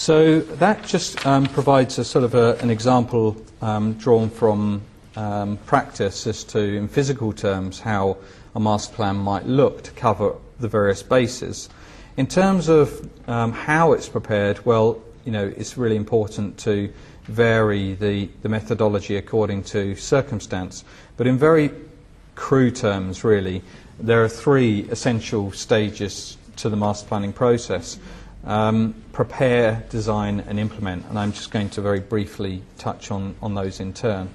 So that just um, provides a sort of a, an example um, drawn from um, practice as to, in physical terms, how a master plan might look to cover the various bases. In terms of um, how it's prepared, well, you know, it's really important to vary the, the methodology according to circumstance. But in very crude terms, really, there are three essential stages to the master planning process. Um, prepare, design and implement. And I'm just going to very briefly touch on, on those in turn.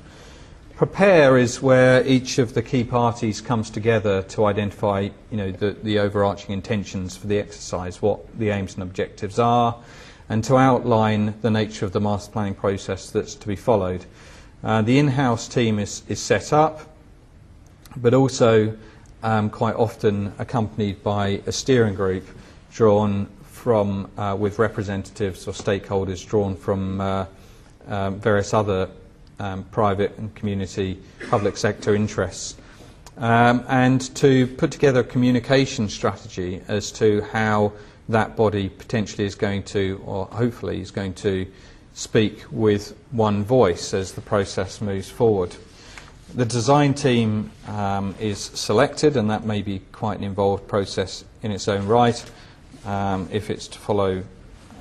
Prepare is where each of the key parties comes together to identify you know, the, the overarching intentions for the exercise, what the aims and objectives are, and to outline the nature of the master planning process that's to be followed. Uh, the in-house team is, is set up, but also um, quite often accompanied by a steering group drawn from, uh, with representatives or stakeholders drawn from uh, um, various other um, private and community public sector interests. Um, and to put together a communication strategy as to how that body potentially is going to, or hopefully is going to, speak with one voice as the process moves forward. The design team um, is selected, and that may be quite an involved process in its own right um, if it's to follow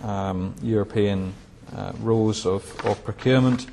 um, European uh, rules of, of procurement.